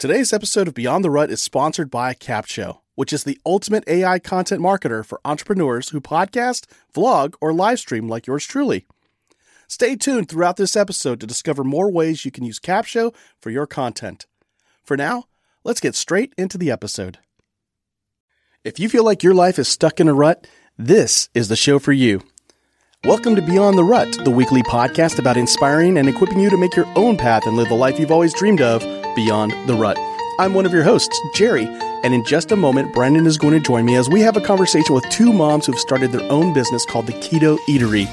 Today's episode of Beyond the Rut is sponsored by Capsho, which is the ultimate AI content marketer for entrepreneurs who podcast, vlog, or live stream like yours truly. Stay tuned throughout this episode to discover more ways you can use Capsho for your content. For now, let's get straight into the episode. If you feel like your life is stuck in a rut, this is the show for you. Welcome to Beyond the Rut, the weekly podcast about inspiring and equipping you to make your own path and live the life you've always dreamed of beyond the rut. I'm one of your hosts, Jerry, and in just a moment, Brandon is going to join me as we have a conversation with two moms who've started their own business called the Keto Eatery.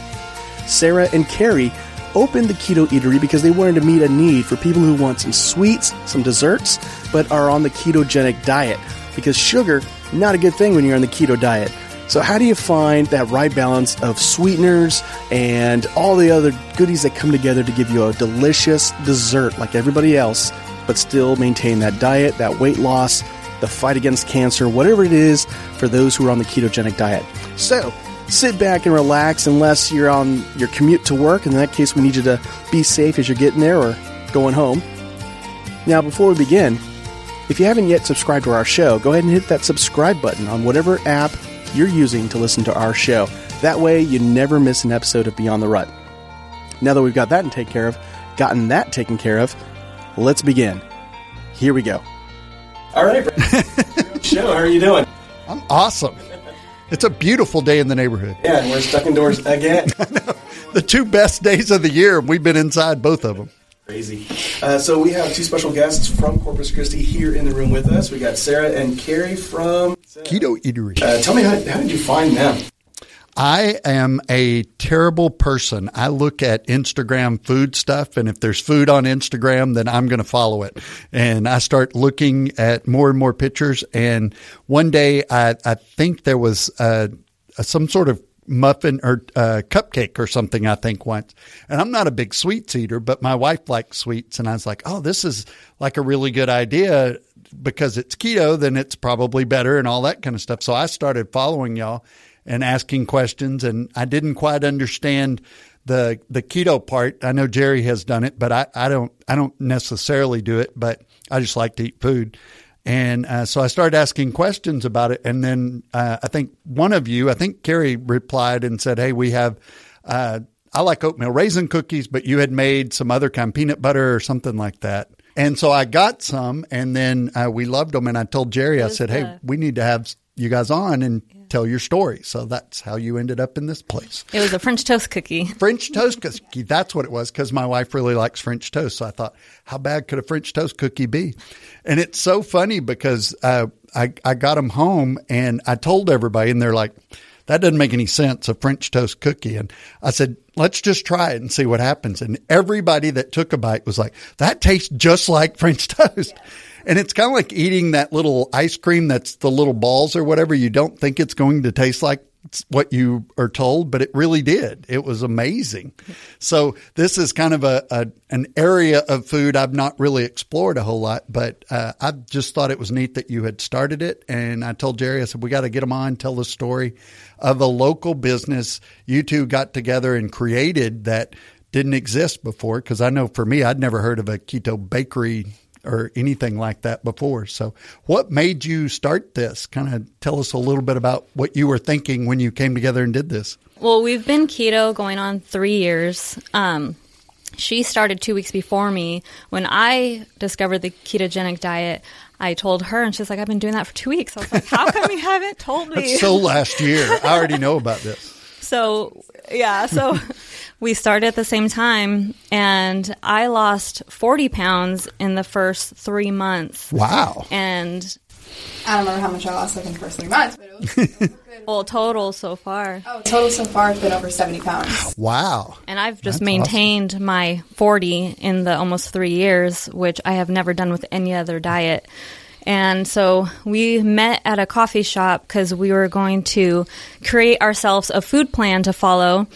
Sarah and Kari opened the Keto Eatery because they wanted to meet a need for people who want some sweets, some desserts, but are on the ketogenic diet because sugar, not a good thing when you're on the keto diet. So, how do you find that right balance of sweeteners and all the other goodies that come together to give you a delicious dessert like everybody else, but still maintain that diet, that weight loss, the fight against cancer, whatever it is for those who are on the ketogenic diet? So, sit back and relax unless you're on your commute to work. In that case, we need you to be safe as you're getting there or going home. Now, before we begin, if you haven't yet subscribed to our show, go ahead and hit that subscribe button on whatever app you're using to listen to our show. That way, you never miss an episode of Beyond the Rut. Now that we've got that and taken care of, gotten that taken care of, let's begin. Here we go. All right, show. How are you doing? I'm awesome. It's a beautiful day in the neighborhood. Yeah, and we're stuck indoors again. The two best days of the year. We've been inside both of them. Crazy. Uh, so we have two special guests from Corpus Christi here in the room with us. We got Sarah and Kari from Keto Eatery. Uh, tell me, how, how did you find them? I am a terrible person. I look at Instagram food stuff, and if there's food on Instagram, then I'm going to follow it. And I start looking at more and more pictures. And one day, I, I think there was uh, some sort of muffin or uh, cupcake or something, I think once. And I'm not a big sweets eater, but my wife likes sweets. And I was like, oh, this is like a really good idea because it's keto, then it's probably better and all that kind of stuff. So I started following y'all and asking questions. And I didn't quite understand the the keto part. I know Jerry has done it, but I, I don't I don't necessarily do it. But I just like to eat food. And uh, so I started asking questions about it. And then uh, I think one of you, I think Kari replied and said, Hey, we have, uh, I like oatmeal raisin cookies, but you had made some other kind, peanut butter or something like that. And so I got some and then uh, we loved them. And I told Jerry, I said, Hey, we need to have you guys on and tell your story. So that's how you ended up in this place. It was a French toast cookie. French toast cookie. That's what it was because my wife really likes French toast. So I thought, how bad could a French toast cookie be? And it's so funny because uh, I, I got them home and I told everybody, and they're like, that doesn't make any sense, a French toast cookie. And I said, let's just try it and see what happens. And everybody that took a bite was like, that tastes just like French toast. And it's kind of like eating that little ice cream that's the little balls or whatever. You don't think it's going to taste like what you are told, but it really did. It was amazing. So this is kind of a, a an area of food I've not really explored a whole lot, but uh, I just thought it was neat that you had started it. And I told Jerry, I said we got to get them on, tell the story of a local business you two got together and created that didn't exist before. Because I know for me, I'd never heard of a keto bakery or anything like that before. So, what made you start this? Kind of tell us a little bit about what you were thinking when you came together and did this. Well, we've been keto going on three years. Um, she started two weeks before me. When I discovered the ketogenic diet, I told her, and she's like, I've been doing that for two weeks. I was like, How come you haven't told me? So last year, I already know about this. So, yeah, so we started at the same time, and I lost 40 pounds in the first three months. Wow. And, I don't remember how much I lost like in the first three months, but it was, it was good. well, total so far. Oh, total so far has been over 70 pounds. Wow. And I've just That's maintained my 40 in the almost three years, which I have never done with any other diet. And so we met at a coffee shop because we were going to create ourselves a food plan to follow.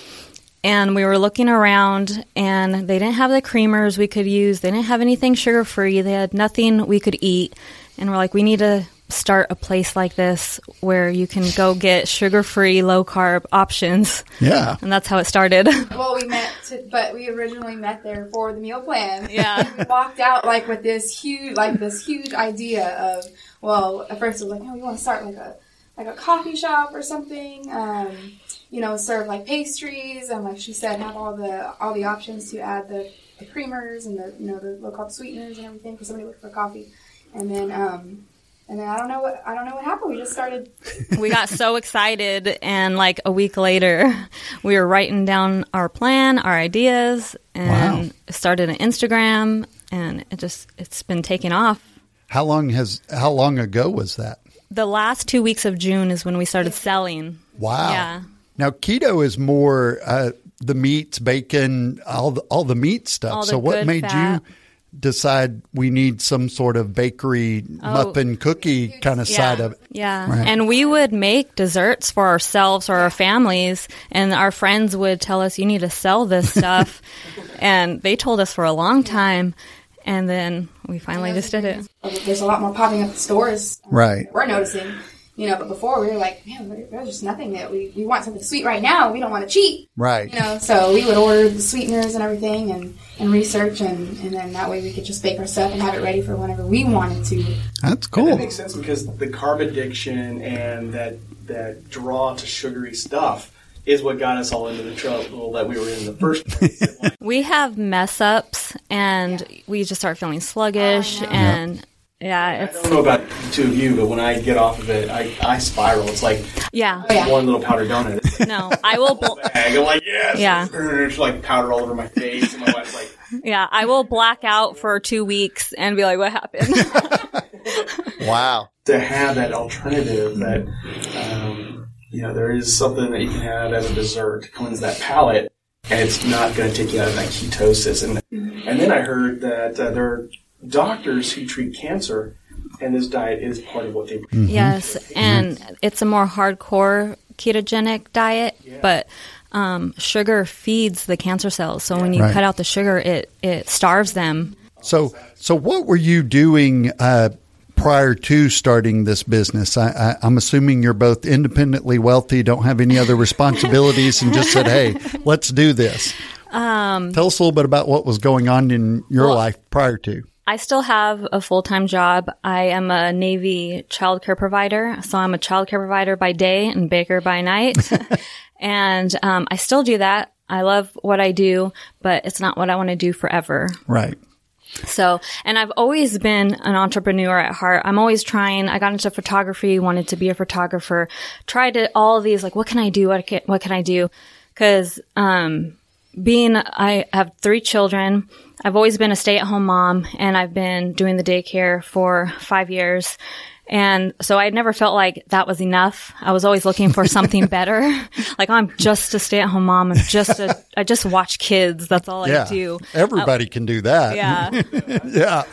And we were looking around, and they didn't have the creamers we could use. They didn't have anything sugar free. They had nothing we could eat. And we're like, we need to start a place like this where you can go get sugar free, low carb options. Yeah. And that's how it started. Well, we met to, but we originally met there for the meal plan. Yeah. we walked out like with this huge, like this huge idea of, well, at first it was like, no, we want to start like a, like a coffee shop or something. Um, you know, serve like pastries and like she said, have all the all the options to add the, the creamers and the you know the low carb sweeteners and everything for somebody looking for coffee. And then um, and then I don't know what I don't know what happened. We just started. we got so excited and like a week later we were writing down our plan our ideas and Wow. started an instagram and it just it's been taking off How long has how long ago was that? the last two weeks of june is when we started selling Wow. Yeah. Now keto is more uh, the meats, bacon, all the all the meat stuff. All the so what made fat. you decide we need some sort of bakery oh. muffin cookie kind of side of it? Yeah. Right. And we would make desserts for ourselves or our families, and our friends would tell us, you need to sell this stuff. and they told us for a long time. And then we finally just did it. There's a lot more popping up in stores. Right. We're noticing. You know, but before we were like, man, there's just nothing that we, we want something sweet right now. We don't want to cheat. Right. You know, so we would order the sweeteners and everything and, and research and, and then that way we could just bake our stuff and have it ready for whenever we wanted to. That's cool. That makes sense because the carb addiction and that that draw to sugary stuff is what got us all into the trouble that we were in in the first place. We have mess ups, and we just start feeling sluggish. Oh, and yeah, I don't know about the two of you, but when I get off of it, I, I spiral. It's like yeah. yeah. one little powder donut. No, I will. Bl- bag. I'm like, yes. Yeah. It's like powder all over my face, and my wife's like, yeah, I will black out for two weeks and be like, "What happened?" Wow. to have that alternative that um, you know there is something that you can have as a dessert to cleanse that palate and it's not going to take you out of that ketosis and and then I heard that uh, there are doctors who treat cancer and this diet is part of what they Yes, and it's a more hardcore ketogenic diet, but um, sugar feeds the cancer cells. So when you Right. cut out the sugar, it it starves them. So so what were you doing uh, prior to starting this business? I, I, I'm assuming you're both independently wealthy, don't have any other responsibilities, and just said, "Hey, let's do this." Um, Tell us a little bit about what was going on in your Well- life prior to. I still have a full time job. I am a Navy child care provider. So I'm a child care provider by day and baker by night. and um, I still do that. I love what I do, but it's not what I want to do forever. Right. So, and I've always been an entrepreneur at heart. I'm always trying. I got into photography, wanted to be a photographer, tried to all these, like, what can I do? What can, what can I do? Cause, um, being, I have three children. I've always been a stay at home mom and I've been doing the daycare for five years. And so I never felt like that was enough. I was always looking for something better. like I'm just a stay at home mom. I'm just a, I just watch kids. That's all Yeah. I do. Everybody can do that. Yeah. yeah.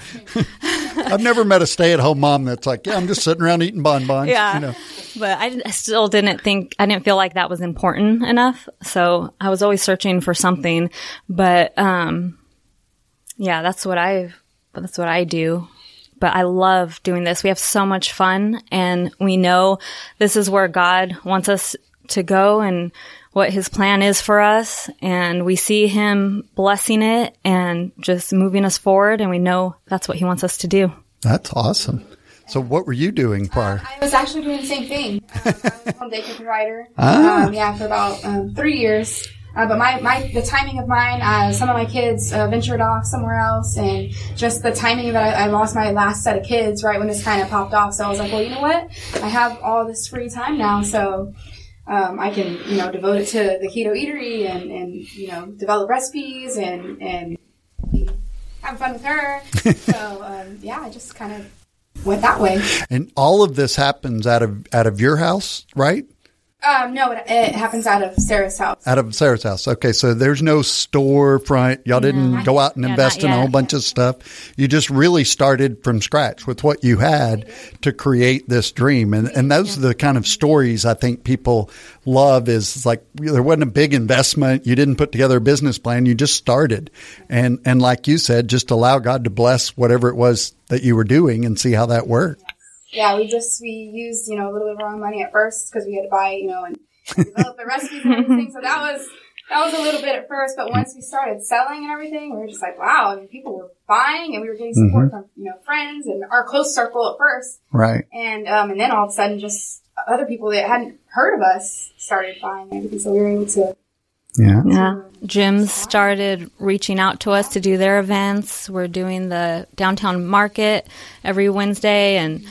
I've never met a stay-at-home mom that's like, "Yeah, I'm just sitting around eating bonbons." Yeah. You know. But I, I still didn't think, I didn't feel like that was important enough. So I was always searching for something. But, um, yeah, that's what I, but that's what I do. But I love doing this. We have so much fun and we know this is where God wants us to go and what his plan is for us. And we see him blessing it and just moving us forward. And we know that's what he wants us to do. That's awesome. So, what were you doing prior? I was actually doing the same thing. Um, I was a home daycare provider. Ah. Um, yeah, for about um, three years. Uh, but my, my the timing of mine, uh, some of my kids uh, ventured off somewhere else, and just the timing that I, I lost my last set of kids right when this kind of popped off. So I was like, well, you know what? I have all this free time now, so um, I can you know devote it to the keto eatery and, and you know develop recipes and and have fun with her. so um, yeah, I just kind of went that way. And all of this happens out of out of your house, right? Um, no, it, it happens out of Sarah's house. Out of Sarah's house. Okay, so there's no storefront. Y'all didn't go out and Yeah, invest in a whole bunch of stuff. You just really started from scratch with what you had to create this dream. And and those are the kind of stories I think people love is like there wasn't a big investment. You didn't put together a business plan. You just started. And and like you said, just allow God to bless whatever it was that you were doing and see how that worked. Yeah, we just we used you know a little bit of our own money at first because we had to buy you know and develop the recipes and everything. So that was that was a little bit at first, but once we started selling and everything, we were just like, wow, I mean, people were buying and we were getting support from, you know, friends and our close circle at first. Right. And, um, and then all of a sudden just other people that hadn't heard of us started buying and everything. So we were able to, Yeah. Yeah. Gyms started reaching out to us to do their events. We're doing the downtown market every Wednesday, and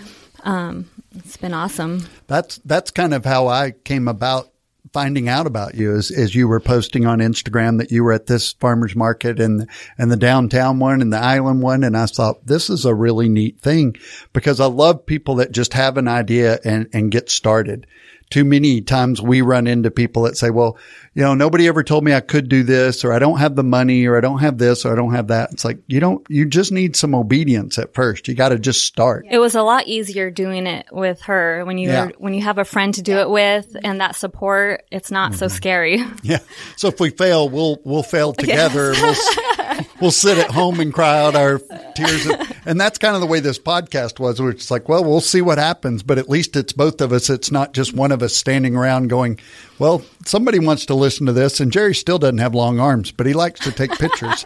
um, it's been awesome. That's that's kind of how I came about finding out about you is, is you were posting on Instagram that you were at this farmers market and and the downtown one and the island one and I thought this is a really neat thing because I love people that just have an idea and and get started. Too many times we run into people that say, well, you know, nobody ever told me I could do this or I don't have the money or I don't have this or I don't have that. It's like, you don't, you just need some obedience at first. You got to just start. It was a lot easier doing it with her when you Yeah. when you have a friend to do it with and that support. It's not so mm-hmm. scary. Yeah. So if we fail, we'll we'll fail together. We'll s- we'll sit at home and cry out our tears. And that's kind of the way this podcast was. Where it's like, well, we'll see what happens, but at least it's both of us. It's not just one of us standing around going, well, somebody wants to listen to this. And Jerry still doesn't have long arms, but he likes to take pictures.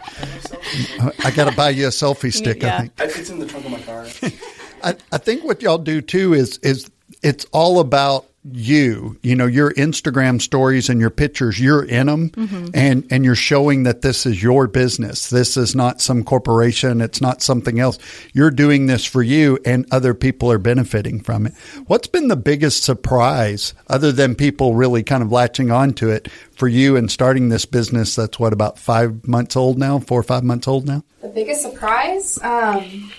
I got to buy you a selfie stick. I think. It's in the trunk of my car. I, I think what y'all do too is is it's all about you. You know, your Instagram stories and your pictures, you're in them and and you're showing that this is your business. This is not some corporation, it's not something else. You're doing this for you and other people are benefiting from it. What's been the biggest surprise other than people really kind of latching onto it for you and starting this business that's what about 5 months old now, 4 or 5 months old now? the biggest surprise, um,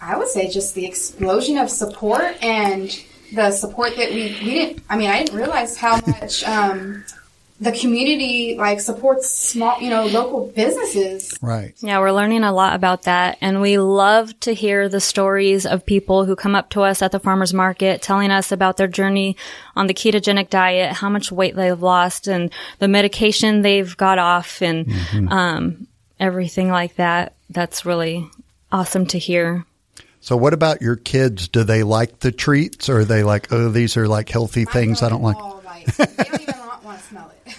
I would say just the explosion of support and the support that we, we didn't, I mean, I didn't realize how much, um, the community like supports small, you know, local businesses. Right. Yeah, we're learning a lot about that. And we love to hear the stories of people who come up to us at the farmer's market telling us about their journey on the ketogenic diet, how much weight they've lost and the medication they've got off and, um, everything like that. That's really awesome to hear. So what about your kids? Do they like the treats or are they like, oh, these are like healthy things I don't like? Oh, like they don't even want, want to smell it.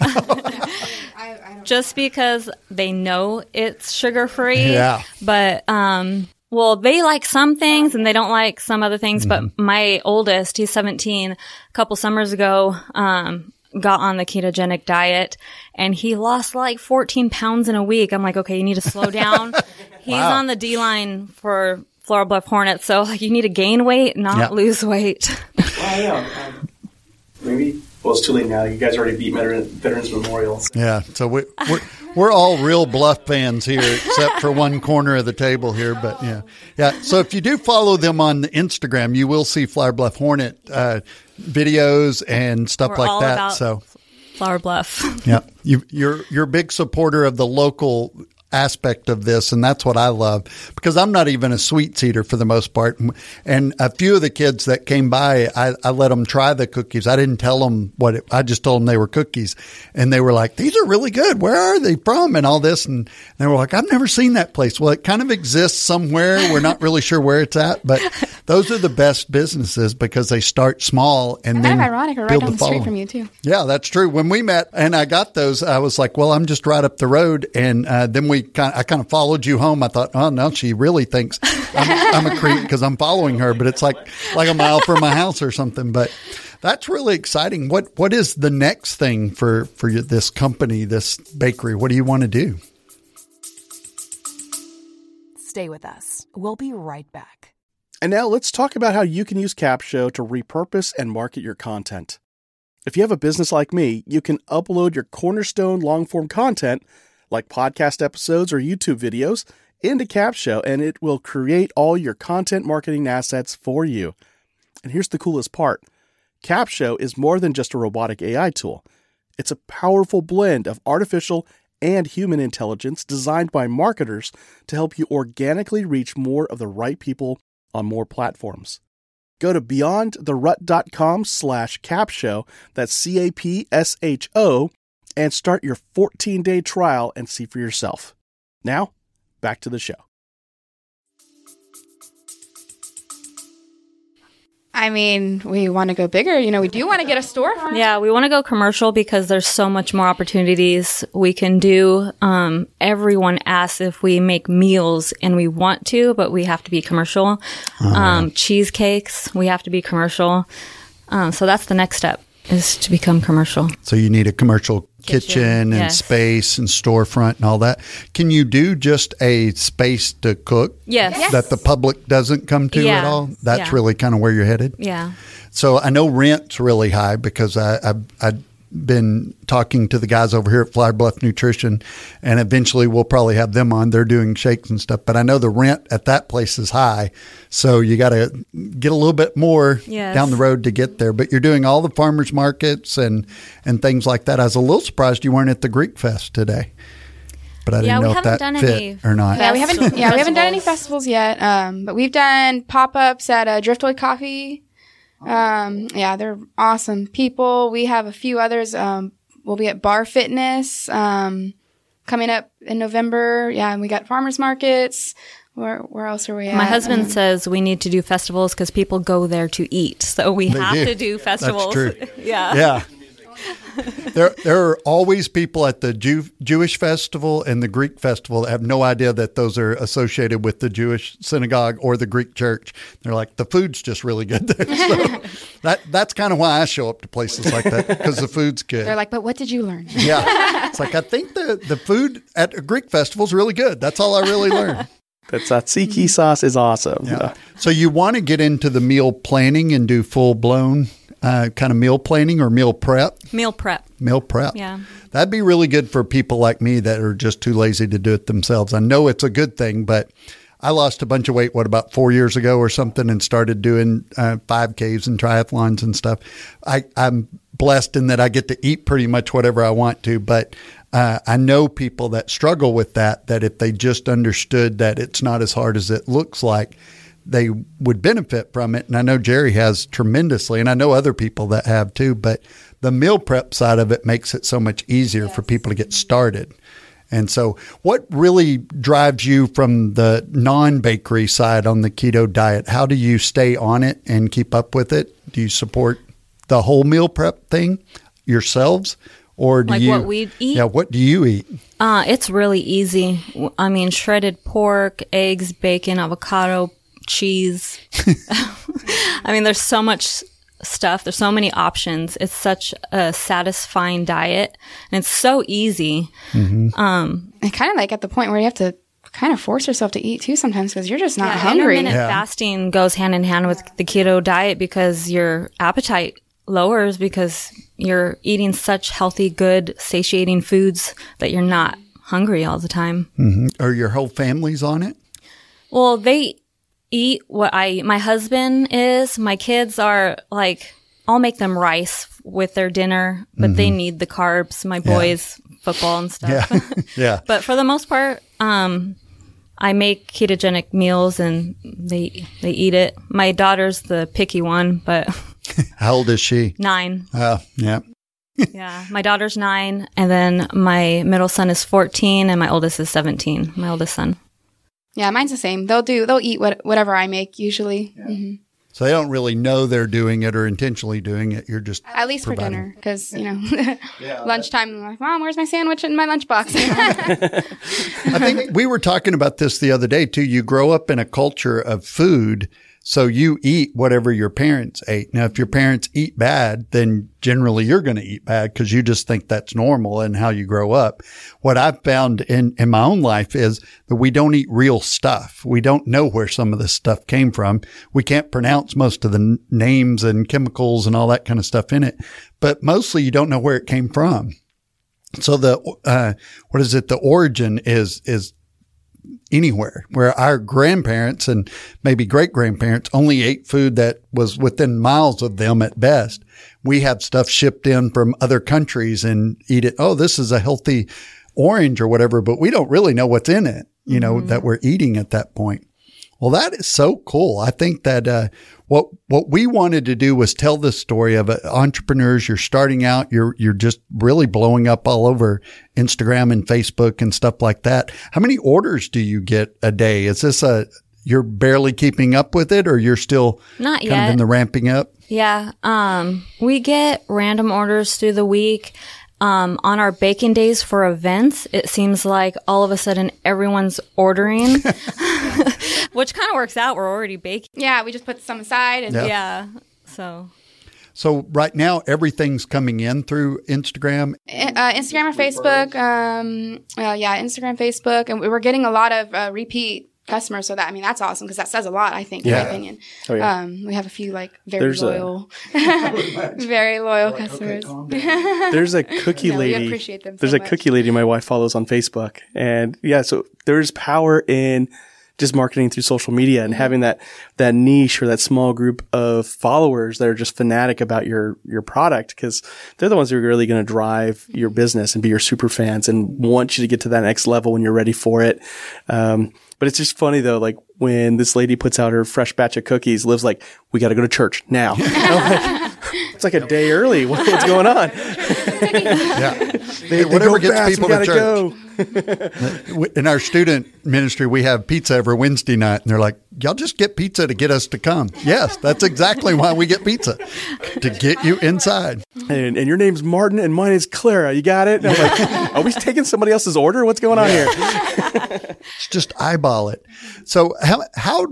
I, I don't Just because they know it's sugar free. Yeah. But, um, well, they like some things and they don't like some other things. But my oldest, he's 17, a couple summers ago, um, got on the ketogenic diet and he lost like 14 pounds in a week. I'm like, okay, you need to slow down. He's Wow. on the D line for Flour Bluff Hornets. So you need to gain weight, not Yeah. lose weight. oh yeah. Um, maybe. Well, it's too late now. You guys already beat Veterans Memorial. so- Yeah. So we, we're, we're all real bluff fans here, except for one corner of the table here. But yeah. Yeah. So if you do follow them on Instagram, you will see Flour Bluff Hornet, uh, videos and stuff We're like all that. about So Flour Bluff. Yeah, you, you're you're a big supporter of the local aspect of this, and that's what I love because I'm not even a sweets eater for the most part. And a few of the kids that came by, I, I let them try the cookies. I didn't tell them what it, I just told them they were cookies, and they were like, "These are really good. Where are they from?" And all this, and they were like, "I've never seen that place." Well, it kind of exists somewhere. We're not really sure where it's at, but those are the best businesses because they start small and Kind then of ironic, we're right build down the the street following. from you too. Yeah, that's true. When we met and I got those, I was like, well, I'm just right up the road. And uh, then we kind I kind of followed you home. I thought, oh, no, she really thinks I'm, I'm a creep because I'm following her, but it's like, like a mile from my house or something. But that's really exciting. What, what is the next thing for, for your- this company, this bakery? What do you want to do? Stay with us. We'll be right back. And now let's talk about how you can use Capsho to repurpose and market your content. If you have a business like me, you can upload your cornerstone long form content, like podcast episodes or YouTube videos, into Capsho and it will create all your content marketing assets for you. And here's the coolest part Capsho is more than just a robotic AI tool, it's a powerful blend of artificial and human intelligence designed by marketers to help you organically reach more of the right people on more platforms. Go to beyondtherut.com slash capsho, that's C-A-P-S-H-O, and start your 14-day trial and see for yourself. Now, back to the show. I mean, we want to go bigger. You know, we do want to get a storefront. Yeah, we want to go commercial because there's so much more opportunities we can do. Um, everyone asks if we make meals and we want to, but we have to be commercial. Um, cheesecakes, we have to be commercial. Um, so that's the next step is to become commercial. So you need a commercial kitchen, Kitchen, and yes. space and storefront and all that. Can you do just a space to cook Yes. Yes. that the public doesn't come to Yeah. at all? That's Yeah. really kind of where you're headed. Yeah. So I know rent's really high because I, I I've been talking to the guys over here at Flour Bluff Nutrition, and eventually we'll probably have them on. They're doing shakes and stuff, but I know the rent at that place is high, so you got to get a little bit more Yes. down the road to get there. But you're doing all the farmers markets and and things like that. I was a little surprised you weren't at the Greek Fest today, but I didn't Yeah, know if that done fit any or not. Yeah, we haven't. Yeah, we haven't done any festivals. festivals yet. Um, but we've done pop ups at uh, Driftwood Coffee. Um, yeah, they're awesome people. We have a few others. Um, we'll be at Bar Fitness. Um, coming up in November. Yeah, and we got farmers markets. Where where else are we at? My husband Um, says we need to do festivals because people go there to eat. So we have do. to do festivals. true. yeah. Yeah. there, there are always people at the Jew, Jewish festival and the Greek festival that have no idea that those are associated with the Jewish synagogue or the Greek church. They're like, the food's just really good there. So that, that's kind of why I show up to places like that because the food's good. They're like, but what did you learn? yeah. It's like, I think the, the food at a Greek festival is really good. That's all I really learned. That tzatziki sauce is awesome. Yeah. So you want to get into the meal planning and do full blown uh, kind of meal planning or meal prep? Meal prep. Meal prep. Yeah. That'd be really good for people like me that are just too lazy to do it themselves. I know it's a good thing, but I lost a bunch of weight, what, about four years ago or something, and started doing uh, 5Ks and triathlons and stuff. I, I'm blessed in that I get to eat pretty much whatever I want to, but uh, I know people that struggle with that, that if they just understood that it's not as hard as it looks like, they would benefit from it. And I know Jerry has tremendously, and I know other people that have too, but the meal prep side of it makes it so much easier for people to get started. And so, what really drives you from the non bakery side on the keto diet? How do you stay on it and keep up with it? Do you support the whole meal prep thing yourselves? Or do Like you, what we eat? Yeah, what do you eat? Uh, it's really easy. I mean, shredded pork, eggs, bacon, avocado, cheese. I mean, there's so much stuff. There's so many options. It's such a satisfying diet, and it's so easy. um And kind of like at the point where you have to kind of force yourself to eat too sometimes because you're just not hungry. Intermittent Yeah. fasting goes hand in hand with the keto diet because your appetite lowers because you're eating such healthy, good, satiating foods that you're not hungry all the time. Are your whole families on it? Well, they eat what I eat. My husband is. My kids are like, I'll make them rice with their dinner, but they need the carbs. My boys, football and stuff. Yeah. yeah. but for the most part, um, I make ketogenic meals and they they eat it. My daughter's the picky one, but How old is she? nine. Uh, yeah. Yeah, my daughter's nine, and then my middle son is fourteen, and my oldest is seventeen. My oldest son. Yeah, mine's the same. They'll do. They'll eat what, whatever I make usually. hmm So they don't really know they're doing it or intentionally doing it. You're just At least for dinner, because you know, lunchtime. I'm like, Mom, where's my sandwich in my lunchbox? I think we were talking about this the other day too. You grow up in a culture of food, so you eat whatever your parents ate. Now, if your parents eat bad, then generally you're going to eat bad because you just think that's normal and how you grow up. What I've found in, in my own life is that we don't eat real stuff. We don't know where some of this stuff came from. We can't pronounce most of the n- names and chemicals and all that kind of stuff in it, but mostly you don't know where it came from. So the uh, what is it? The origin is is anywhere where our grandparents and maybe great grandparents only ate food that was within miles of them at best. We have stuff shipped in from other countries and eat it. Oh, this is a healthy orange or whatever, but we don't really know what's in it, you know, mm-hmm. that we're eating at that point. Well, that is so cool. I think that uh, what what we wanted to do was tell this story of uh, entrepreneurs. You're starting out. You're you're just really blowing up all over Instagram and Facebook and stuff like that. How many orders do you get a day? Is this a you're barely keeping up with it or you're still Not kind yet. of in the ramping up? Yeah. Um, we get random orders through the week. Um, on our baking days for events, it seems like all of a sudden everyone's ordering, which kind of works out. We're already baking. Yeah, we just put some aside and Yeah. Yeah. So So right now everything's coming in through Instagram. uh, Instagram or Facebook. Um, uh, yeah, Instagram, Facebook, and we were getting a lot of uh, repeat customers. So that I mean, that's awesome because that says a lot. I think, in my opinion. Oh, yeah. Um, we have a few like very There's a- loyal, very loyal customers. There's a cookie No, we lady. appreciate them so there's a much. cookie lady my wife follows on Facebook, and yeah, so there's power in just marketing through social media and having that that niche or that small group of followers that are just fanatic about your your product because they're the ones who are really going to drive your business and be your super fans and want you to get to that next level when you're ready for it. Um, but it's just funny though, like when this lady puts out her fresh batch of cookies, lives like, "We got to go to church now." I'm like, it's like a day early. What- What's going on? Yeah. They, whatever go gets fast, people we to gotta church. go. In our student ministry, we have pizza every Wednesday night, and they're like, "Y'all just get pizza to get us to come." Yes, that's exactly why we get pizza to get you inside. And, and your name's Martin, and mine is Clara. You got it? And I'm like, are we taking somebody else's order? What's going on here? It's just eyeball it. So how how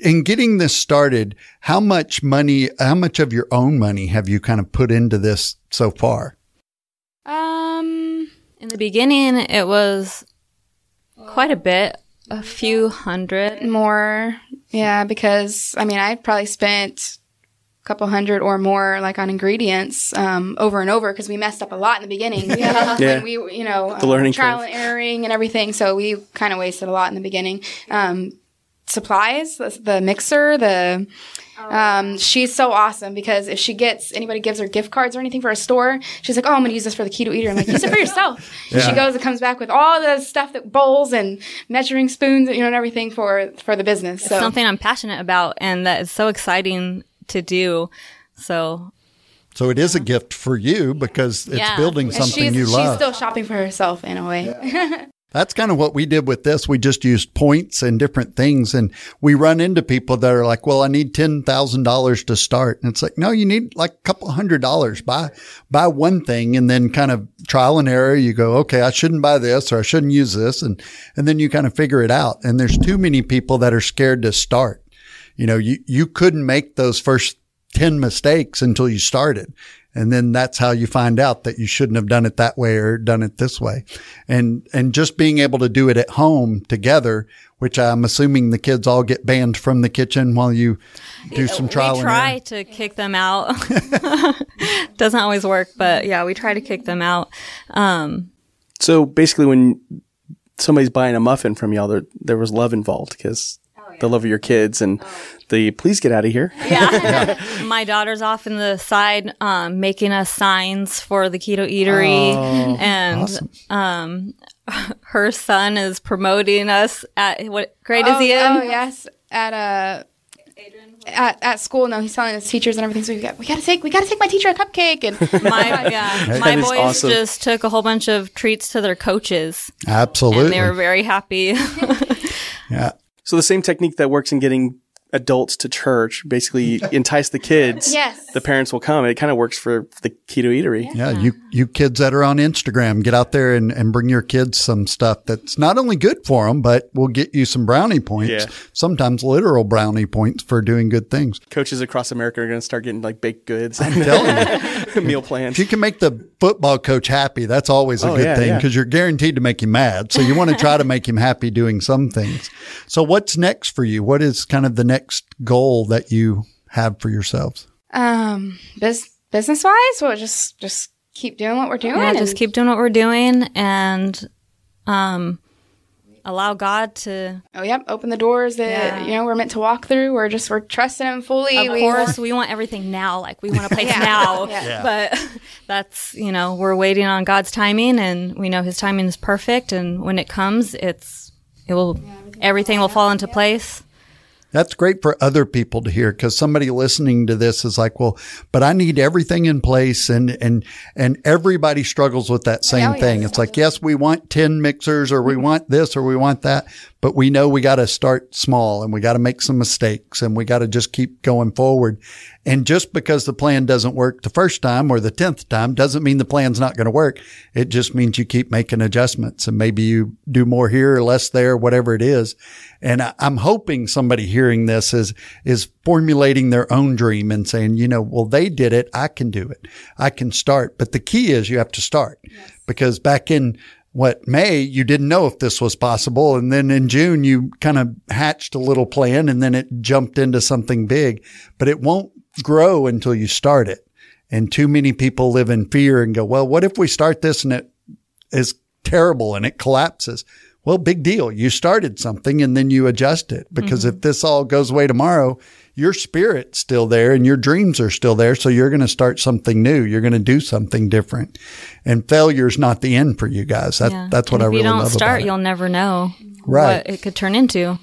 in getting this started, how much money, how much of your own money have you kind of put into this so far? Um, in the beginning, it was quite a bit, a few hundred. more, yeah, because I mean, I probably spent a couple hundred or more like on ingredients um, over and over because we messed up a lot in the beginning. yeah. Yeah. We, you know, The learning trial curve. and erroring and everything. So we kind of wasted a lot in the beginning. Um, supplies, the, the mixer, the. Um, she's so awesome because if she gets anybody gives her gift cards or anything for a store, she's like, "Oh, I'm going to use this for the keto eater." I'm like, "Use it for yourself." And She goes and comes back with all the stuff that bowls and measuring spoons, you know, and everything for for the business. So Something I'm passionate about and that is so exciting to do. So So it is a gift for you because it's Yeah. building something she's, you she's love. still shopping for herself in a way. That's kind of what we did with this. We just used points and different things. And we run into people that are like, well, I need $10,000 to start. And it's like, no, you need like a couple hundred dollars. Buy, buy one thing and then kind of trial and error. You go, okay, I shouldn't buy this or I shouldn't use this. And, and then you kind of figure it out. And there's too many people that are scared to start. You know, you, you couldn't make those first 10 mistakes until you started. And then that's how you find out that you shouldn't have done it that way or done it this way. And, and just being able to do it at home together, which I'm assuming the kids all get banned from the kitchen while you do some trial we and try error. to kick them out. Doesn't always work, but yeah, we try to kick them out. Um, So basically, when somebody's buying a muffin from y'all, there, there was love involved because the love of your kids and the please get out of here. yeah. My daughter's off in the side um, making us signs for the keto eatery, and um, her son is promoting us at what grade is oh, he in? oh, yes, at a. At, at school, no, he's telling his teachers and everything. So we got we got to take we got to take my teacher a cupcake and My yeah, my boys awesome. just took a whole bunch of treats to their coaches, Absolutely. and they were very happy. yeah. So the same technique that works in getting adults to church, basically entice the kids. Yes. The parents will come. It kind of works for the keto eatery. Yeah, you you kids that are on Instagram, get out there and, and bring your kids some stuff that's not only good for them, but will get you some brownie points. Yeah. Sometimes literal brownie points for doing good things. Coaches across America are going to start getting like baked goods, I'm telling you, meal plans. if you can make the football coach happy, that's always a Oh, good yeah, thing yeah. because you're guaranteed to make him mad. So you want to try to make him happy doing some things. So what's next for you? What is kind of the next goal that you have for yourselves? um biz- business wise, we'll just just keep doing what we're doing. yeah, and- just keep doing what we're doing, and um, allow God to. Oh, yep. Open the doors that Yeah. you know we're meant to walk through. We're just we're trusting Him fully. Of We- course, we want everything now. Like we want a place Yeah. now. Yeah. But that's you know we're waiting on God's timing, and we know His timing is perfect. And when it comes, it's it will everything will fall into place. That's great for other people to hear because somebody listening to this is like, well, but I need everything in place and, and, and everybody struggles with that oh, same Oh, yes. thing. It's like, yes, we want 10 mixers or we mm-hmm. want this or we want that, but we know we got to start small and we got to make some mistakes and we got to just keep going forward. And just because the plan doesn't work the first time or the 10th time doesn't mean the plan's not going to work. It just means you keep making adjustments and maybe you do more here or less there, whatever it is. And I, I'm hoping somebody hearing this is, is formulating their own dream and saying, you know, well, they did it. I can do it. I can start. But the key is you have to start because back in what May, you didn't know if this was possible. And then in June, you kind of hatched a little plan and then it jumped into something big, but it won't grow until you start it. And too many people live in fear and go, well, what if we start this and it is terrible and it collapses? Well, big deal. You started something and then you adjust it because mm-hmm. if this all goes away tomorrow, your spirit's still there and your dreams are still there. So you're going to start something new. You're going to do something different and failure's not the end for you guys. That, Yeah. that's what I if really you don't start, you'll never know Right. what it could turn into.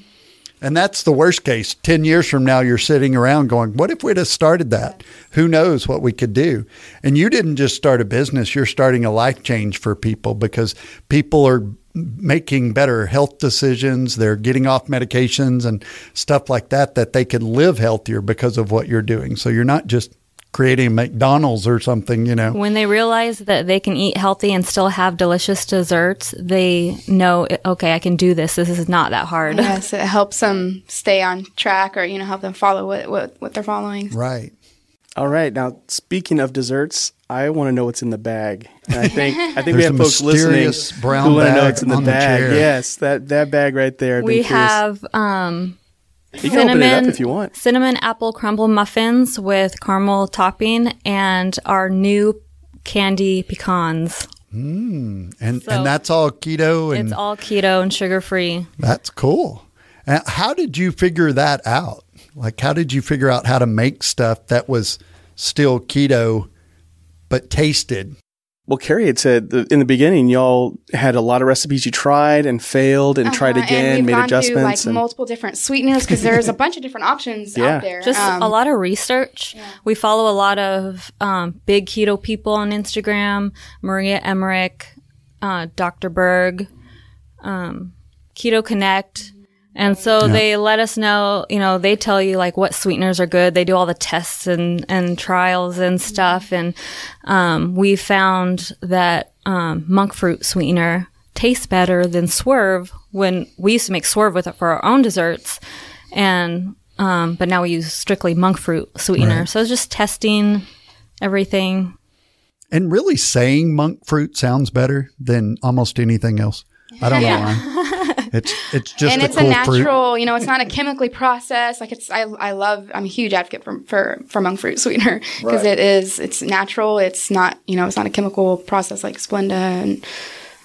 And that's the worst case. 10 years from now, you're sitting around going, what if we'd have started that? Who knows what we could do? And you didn't just start a business, you're starting a life change for people because people are making better health decisions. They're getting off medications and stuff like that, that they can live healthier because of what you're doing. So you're not just creating McDonald's or something, you know. When they realize that they can eat healthy and still have delicious desserts, they know, okay, I can do this. This is not that hard. Yes, it helps them stay on track or, you know, help them follow what, what, what they're following. Right. All right. Now, speaking of desserts, I want to know what's in the bag. And I think I think we have folks listening mysterious brown who want to know what's in the on the bag. yes, that that bag right there. I've we have um, You can open it up if you want. cinnamon apple crumble muffins with caramel topping and our new candy pecans. And, So- and that's all keto and It's all keto and sugar free. That's cool. Uh, How did you figure that out? Like, how did you figure out how to make stuff that was still keto but tasted? Well, Kari had said that in the beginning, y'all had a lot of recipes you tried and failed and tried Uh-huh, again, and we've made gone adjustments. through like and, multiple different sweeteners because there's a bunch of different options Yeah. out there. Just Um, a lot of research. We follow a lot of um, big keto people on Instagram Maria Emmerich, uh, Dr. Berg, um, Keto Connect. And so they let us know, you know, they tell you like what sweeteners are good. They do all the tests and, and trials and stuff. And, um, we found that, um, monk fruit sweetener tastes better than swerve when we used to make swerve with it for our own desserts. And, um, but now we use strictly monk fruit sweetener. So it's just testing everything. And really saying monk fruit sounds better than almost anything else. I don't know why. It's it's just and a it's cool a natural, fruit. you know, it's not a chemically processed. Like it's, I, I love, I'm a huge advocate for, for, for monk fruit sweetener because it is, it's natural. It's not, you know, it's not a chemical process like Splenda and,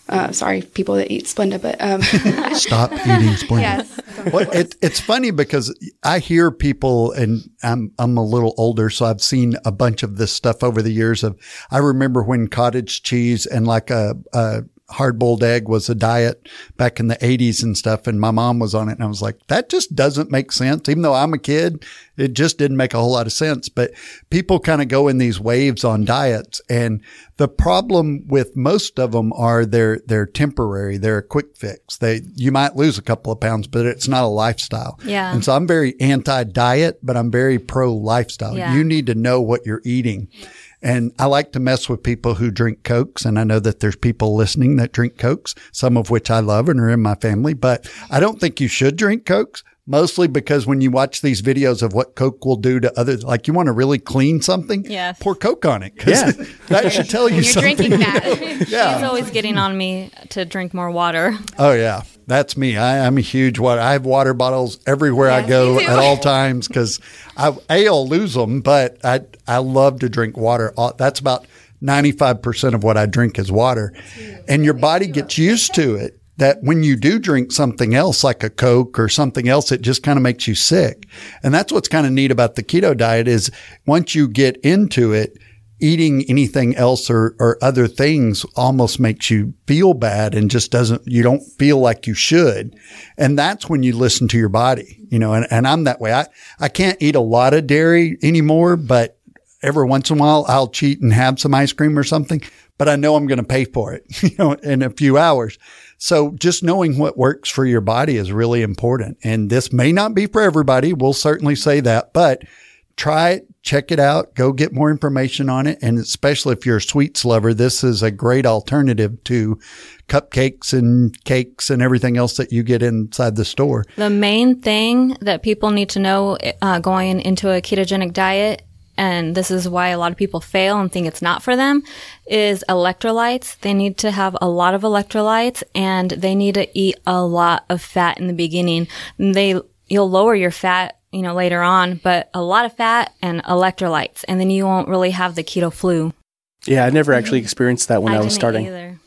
uh, sorry, people that eat Splenda, but, um, Stop eating Splenda. yes. Well, it, it's funny because I hear people, and I'm I'm a little older, so I've seen a bunch of this stuff over the years. Of I remember when cottage cheese and like a, a hard boiled egg was a diet back in the 80s and stuff, and my mom was on it, and I was like, that just doesn't make sense. Even though I'm a kid, it just didn't make a whole lot of sense. But people kind of go in these waves on diets, and the problem with most of them are they're they're temporary. They're a quick fix. They you might lose a couple of pounds, but it's not a lifestyle. Yeah. And so I'm very anti diet, but I'm very pro lifestyle. Yeah. You need to know what you're eating. And I like to mess with people who drink Cokes. And I know that there's people listening that drink Cokes, some of which I love and are in my family, but I don't think you should drink Cokes. Mostly because when you watch these videos of what Coke will do to others, like you want to really clean something, Yes. pour Coke on it. 'cause Yeah. that should tell you you're something. drinking that. He's yeah. always getting on me to drink more water. Oh yeah, that's me. I, I'm a huge water. I have water bottles everywhere I go at all times because I a will lose them, but I I love to drink water. Uh, that's about ninety five percent of what I drink is water, and your body gets used to it. That when you do drink something else like a Coke or something else, it just kind of makes you sick. And that's what's kind of neat about the keto diet is once you get into it, eating anything else or, or other things almost makes you feel bad and just doesn't, you don't feel like you should. And that's when you listen to your body, you know, and, and I'm that way. I, I can't eat a lot of dairy anymore, but every once in a while I'll cheat and have some ice cream or something, but I know I'm going to pay for it, you know, in a few hours. So just knowing what works for your body is really important. And this may not be for everybody. We'll certainly say that, but try it, check it out, go get more information on it. And especially if you're a sweets lover, this is a great alternative to cupcakes and cakes and everything else that you get inside the store. The main thing that people need to know uh, going into a ketogenic diet, and this is why a lot of people fail and think it's not for them, is electrolytes. They need to have a lot of electrolytes and they need to eat a lot of fat in the beginning. They, you'll lower your fat you know, later on, but a lot of fat and electrolytes, and then you won't really have the keto flu. Yeah, I never actually mm-hmm. experienced that when I, I was starting. Either.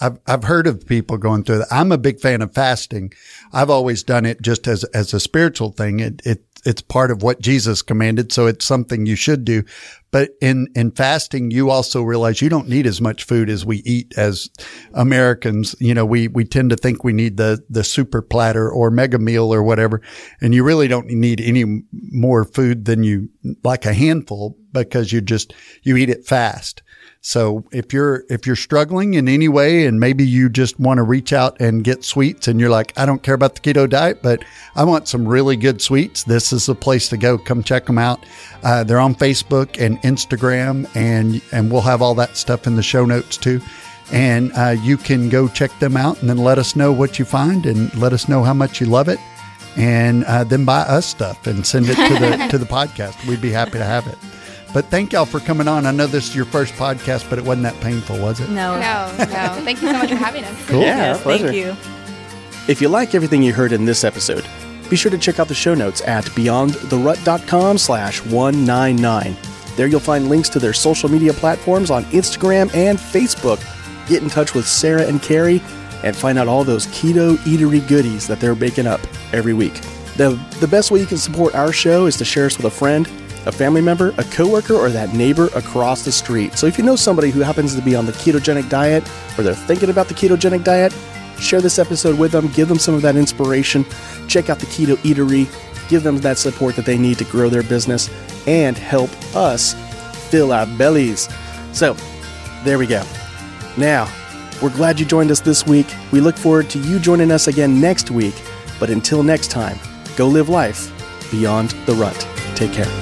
I've I've heard of people going through that. I'm a big fan of fasting. I've always done it just as as a spiritual thing. It it it's part of what Jesus commanded, so it's something you should do. But in in fasting, you also realize you don't need as much food as we eat as Americans. You know, we we tend to think we need the the super platter or mega meal or whatever, and you really don't need any more food than you like a handful because you just you eat it fast. So if you're, if you're struggling in any way and maybe you just want to reach out and get sweets and you're like, I don't care about the keto diet, but I want some really good sweets. This is the place to go. Come check them out. Uh, they're on Facebook and Instagram and, and we'll have all that stuff in the show notes too. And uh, you can go check them out and then let us know what you find and let us know how much you love it and uh, then buy us stuff and send it to the to the podcast. We'd be happy to have it. But thank y'all for coming on. I know this is your first podcast, but it wasn't that painful, was it? No. No, no. Thank you so much for having us. Cool. Yeah, Yes, our pleasure. thank you. If you like everything you heard in this episode, be sure to check out the show notes at beyondtherut.com slash 199. There you'll find links to their social media platforms on Instagram and Facebook. Get in touch with Sarah and Kari and find out all those keto eatery goodies that they're baking up every week. The, the best way you can support our show is to share us with a friend, a family member, a coworker, or that neighbor across the street. So if you know somebody who happens to be on the ketogenic diet or they're thinking about the ketogenic diet, share this episode with them, give them some of that inspiration, check out the Keto Eatery, give them that support that they need to grow their business and help us fill our bellies. So, there we go. Now, we're glad you joined us this week. We look forward to you joining us again next week. But until next time, go live life beyond the rut. Take care.